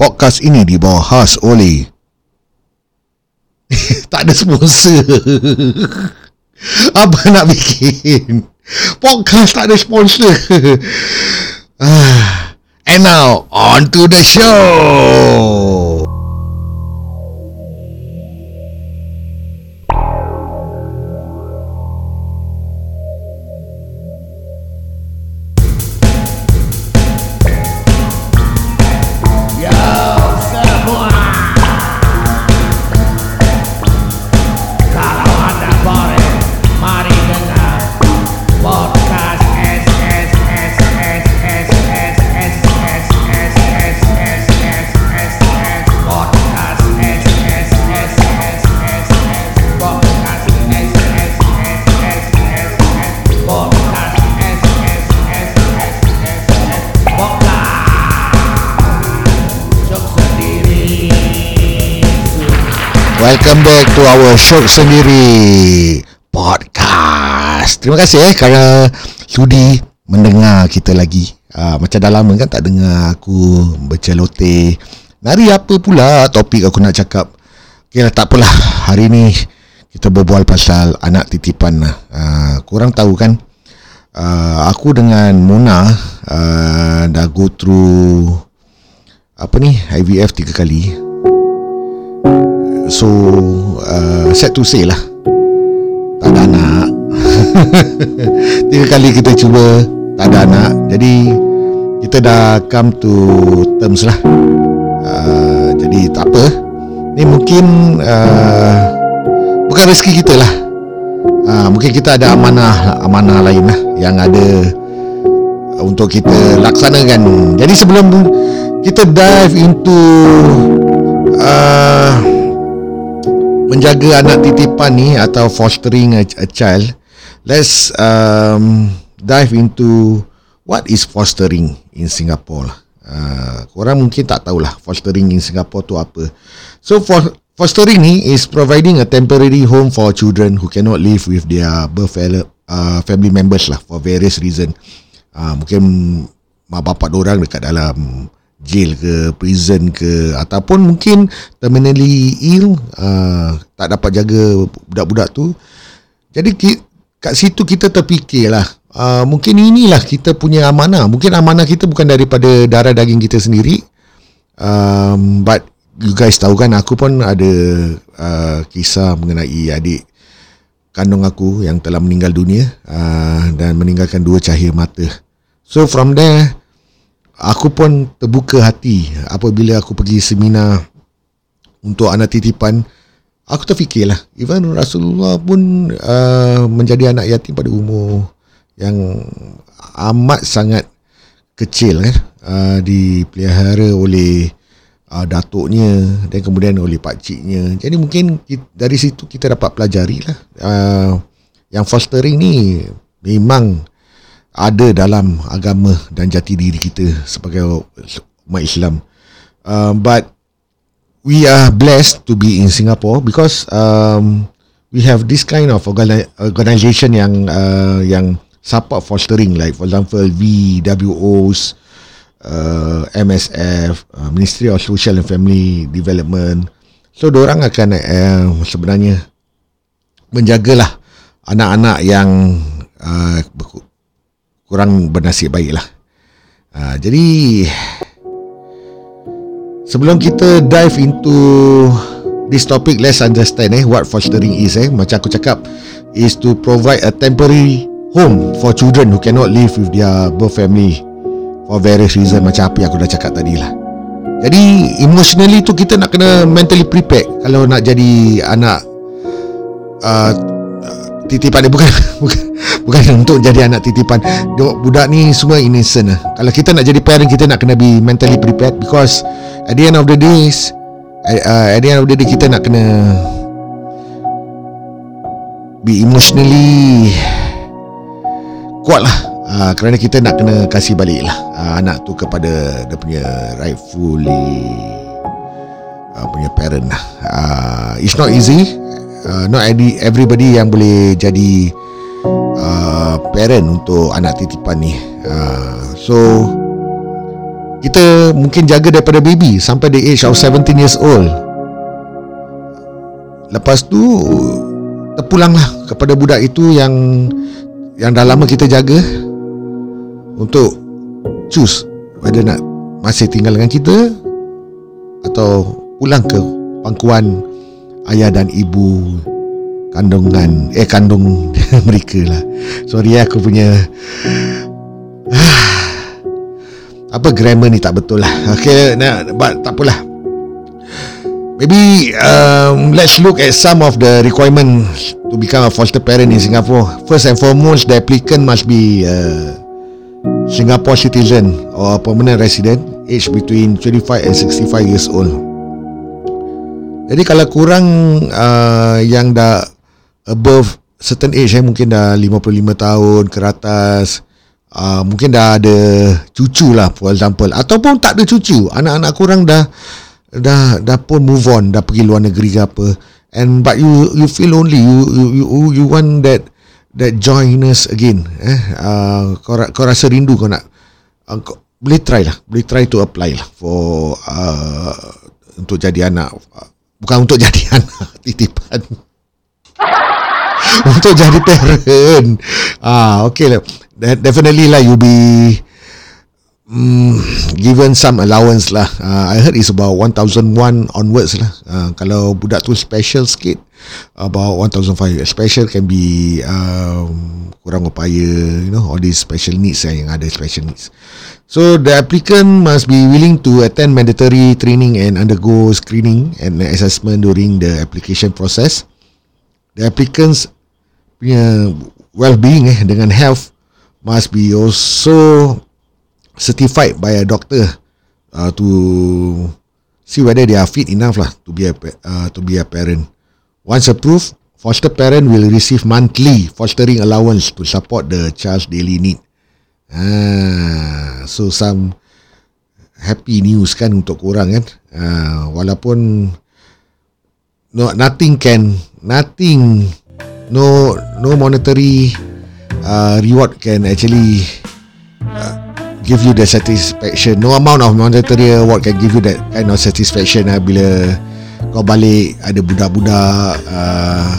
Podcast ini dibawa khas oleh Tak ada sponsor. Apa nak bikin? Podcast tak ada sponsor. Ah, And now On to the show Welcome back to our show sendiri podcast. Terima kasih eh kerana sudi mendengar kita lagi. Uh, macam dah lama kan tak dengar aku berceloteh. Nari apa pula topik aku nak cakap. Okay lah tak. Hari ni kita berbual pasal anak titipan lah. Uh, korang tahu kan uh, aku dengan Mona uh, dah go through apa ni IVF tiga kali So uh, Sad to say lah. Tak ada anak. Tiga kali kita cuba Tak ada anak. Jadi Kita dah come to Terms lah. Uh, Jadi tak apa. Ni mungkin uh, Bukan rezeki kita lah. Uh, Mungkin kita ada amanah Amanah lain lah Yang ada Untuk kita laksanakan. Jadi sebelum Kita dive into uh, menjaga anak titipan ni atau fostering a, a child let's um, dive into what is fostering in Singapore lah. Uh, korang mungkin tak tahulah fostering in Singapore tu apa so for fostering ni is providing a temporary home for children who cannot live with their birth uh, family members lah for various reason uh, mungkin mak bapak orang dekat dalam jail ke prison ke ataupun mungkin terminally ill uh, tak dapat jaga budak-budak tu. Jadi kat situ kita terfikirlah uh, mungkin inilah kita punya amanah. Mungkin amanah kita bukan daripada darah daging kita sendiri. Um, but you guys tahu kan aku pun ada uh, kisah mengenai adik kandung aku yang telah meninggal dunia uh, dan meninggalkan dua cahaya mata. So from there aku pun terbuka hati apabila aku pergi seminar untuk anak titipan. Aku terfikirlah even Rasulullah pun uh, menjadi anak yatim pada umur yang amat sangat kecil kan uh, dipelihara oleh uh, datuknya dan kemudian oleh pakciknya jadi mungkin kita, dari situ kita dapat pelajari lah. Uh, yang fostering ni memang ada dalam agama dan jati diri kita sebagai umat Islam. Uh, but we are blessed to be in Singapore because um, we have this kind of organisation yang uh, yang support fostering like for example VWOs, uh, MSF, uh, Ministry of Social and Family Development. So, orang akan uh, sebenarnya menjagalah anak-anak yang uh, kurang bernasib baik lah. Uh, jadi sebelum kita dive into this topic, let's understand eh what fostering is eh. Macam aku cakap is to provide a temporary home for children who cannot live with their birth family for various reason macam apa yang aku dah cakap tadi lah. Jadi emotionally tu kita nak kena mentally prepared kalau nak jadi anak uh, titipan dia. Bukan bukan bukan untuk jadi anak titipan. Budak ni semua innocent lah. Kalau kita nak jadi parent kita nak kena be mentally prepared because at the end of the days uh, at the end of the day kita nak kena be emotionally kuat lah. Uh, kerana kita nak kena kasih balik lah uh, anak tu kepada dia punya rightfully uh, punya parent lah. Uh, it's not easy uh, not everybody yang boleh jadi uh, parent untuk anak titipan ni. Uh, so kita mungkin jaga daripada baby sampai the age of 17 years old. Lepas tu terpulanglah kepada budak itu yang yang dah lama kita jaga untuk choose whether nak masih tinggal dengan kita atau pulang ke pangkuan ayah dan ibu kandungan eh kandung mereka lah. Sorry aku punya apa grammar ni tak betul lah. Okay nah, but tak apalah. Maybe um, let's look at some of the requirement to become a foster parent in Singapore. First and foremost the applicant must be a Singapore citizen or permanent resident age between 25 and 65 years old jadi kalau kurang uh, yang dah above certain age eh, mungkin dah 55 tahun ke atas uh, mungkin dah ada cucu lah for example. Ataupun tak ada cucu anak-anak kurang dah dah dah pun move on dah pergi luar negeri ke apa. And but you you feel only you you you, you want that that joyness again eh. Uh, kau, kau rasa rindu kau nak uh, kau, boleh try lah boleh try to apply lah for uh, untuk jadi anak bukan untuk jadi anak titipan. Untuk jadi parent. Ah okay lah. Definitely lah you be um, given some allowance lah. Uh, I heard it's about 1001 onwards lah. Uh, kalau budak tu special sikit about 1005 special can be um, kurang upaya you know all these special needs eh, yang ada special needs so the applicant must be willing to attend mandatory training and undergo screening and assessment during the application process the applicants punya well-being eh dengan health must be also certified by a doctor uh, to see whether they are fit enough lah to be a uh, to be a parent. Once approved, foster parent will receive monthly fostering allowance to support the child's daily need. Ah, so some happy news kan untuk korang kan. Uh, walaupun no nothing can nothing no no monetary uh, reward can actually uh, give you the satisfaction. No amount of monetary reward can give you that kind of satisfaction uh, bila kau balik ada budak-budak uh,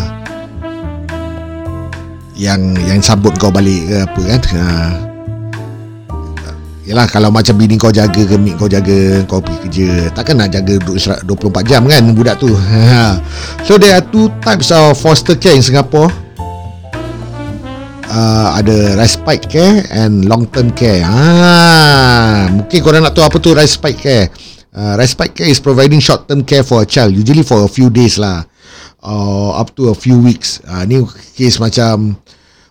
yang yang sambut kau balik ke apa kan. Uh, Yalah kalau macam bini kau jaga ke kau jaga kau pergi kerja takkan nak jaga 24 jam kan budak tu so there are two types of foster care in Singapore uh, ada respite care and long term care. Ah, mungkin korang nak tahu apa tu respite care. Uh, respite care is providing short term care for a child, usually for a few days lah, or up to a few weeks. Uh, ni case macam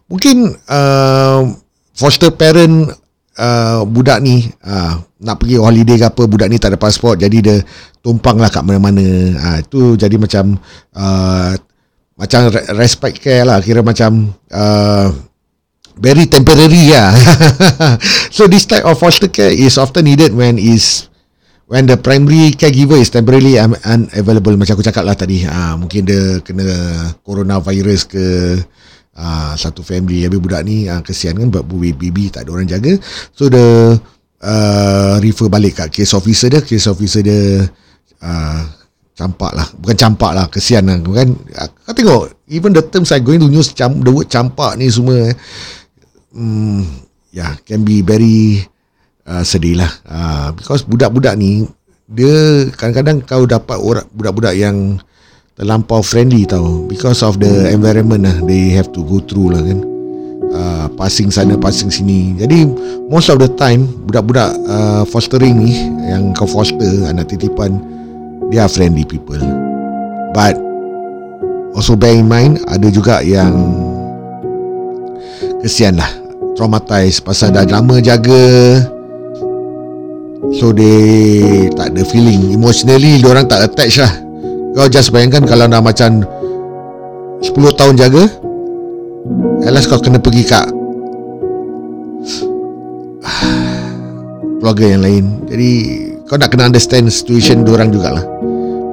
mungkin uh, foster parent uh, budak ni uh, nak pergi holiday ke apa budak ni tak ada pasport jadi dia tumpang lah kat mana-mana uh, itu jadi macam uh, macam respite care lah kira macam uh, very temporary yeah. so this type of foster care is often needed when is when the primary caregiver is temporarily un- unavailable. Macam aku cakap lah tadi ha, mungkin dia kena coronavirus ke ha, satu family. Habis budak ni ha, kesian kan buat baby tak ada orang jaga. So the uh, refer balik kat case officer dia. Case officer dia uh, campak lah. Bukan campak lah kesian lah kan? Kau tengok even the terms I going to use the word campak ni semua eh hmm, yeah, can be very uh, sedih lah. Uh, because budak-budak ni, dia kadang-kadang kau dapat orang budak-budak yang terlampau friendly tau. Because of the environment lah, they have to go through lah kan. Uh, passing sana, passing sini. Jadi, most of the time, budak-budak uh, fostering ni, yang kau foster, anak titipan, they are friendly people. But, also bear in mind, ada juga yang kesian lah traumatized pasal dah lama jaga. So they tak ada feeling. Emotionally orang tak attach lah. Kau just bayangkan kalau dah macam 10 tahun jaga at last kau kena pergi kat keluarga yang lain. Jadi kau nak kena understand situation orang jugalah.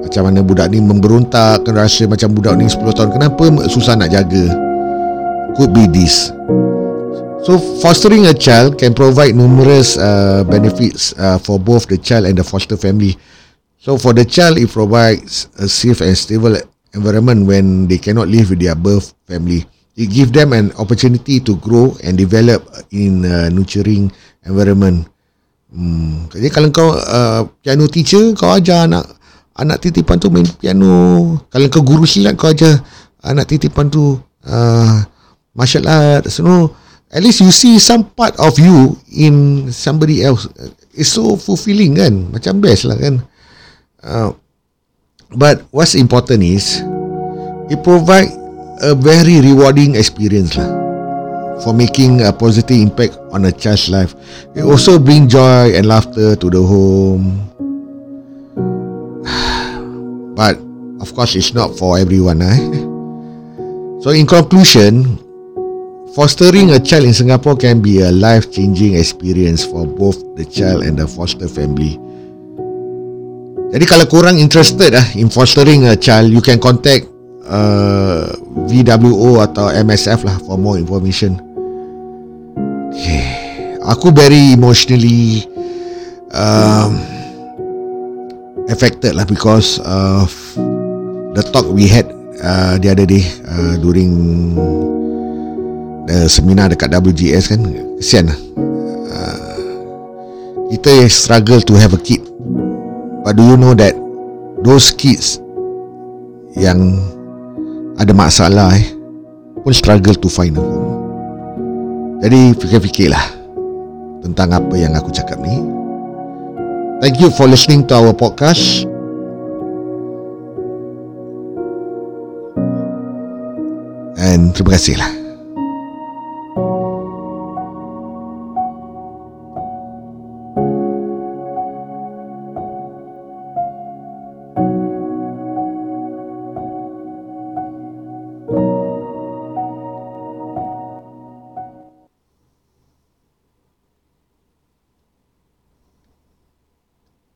Macam mana budak ni memberontak kena rasa macam budak ni 10 tahun. Kenapa susah nak jaga could be this So fostering a child can provide numerous uh, benefits uh, for both the child and the foster family. So for the child, it provides a safe and stable environment when they cannot live with their birth family. It gives them an opportunity to grow and develop in a nurturing environment. Hmm. Jadi kalau kau uh, piano teacher, kau ajar anak anak titipan tu main piano. Kalau kau guru silat, kau ajar anak titipan tu uh, martial art. So, at least you see some part of you in somebody else. It's so fulfilling kan? Macam best lah kan? Uh, but what's important is it provide a very rewarding experience lah for making a positive impact on a child's life. It also bring joy and laughter to the home. But of course, it's not for everyone. Eh? So, in conclusion, fostering a child in Singapore can be a life-changing experience for both the child and the foster family. Jadi kalau korang interested ah in fostering a child, you can contact uh, VWO atau MSF lah for more information. Okay. Aku very emotionally um, affected lah because of the talk we had uh, the other day uh, during the seminar dekat WGS kan. Kesian lah. Uh, kita struggle to have a kid But do you know that those kids yang ada masalah eh pun struggle to find a home. Jadi fikir-fikirlah tentang apa yang aku cakap ni. Thank you for listening to our podcast. And terima kasihlah.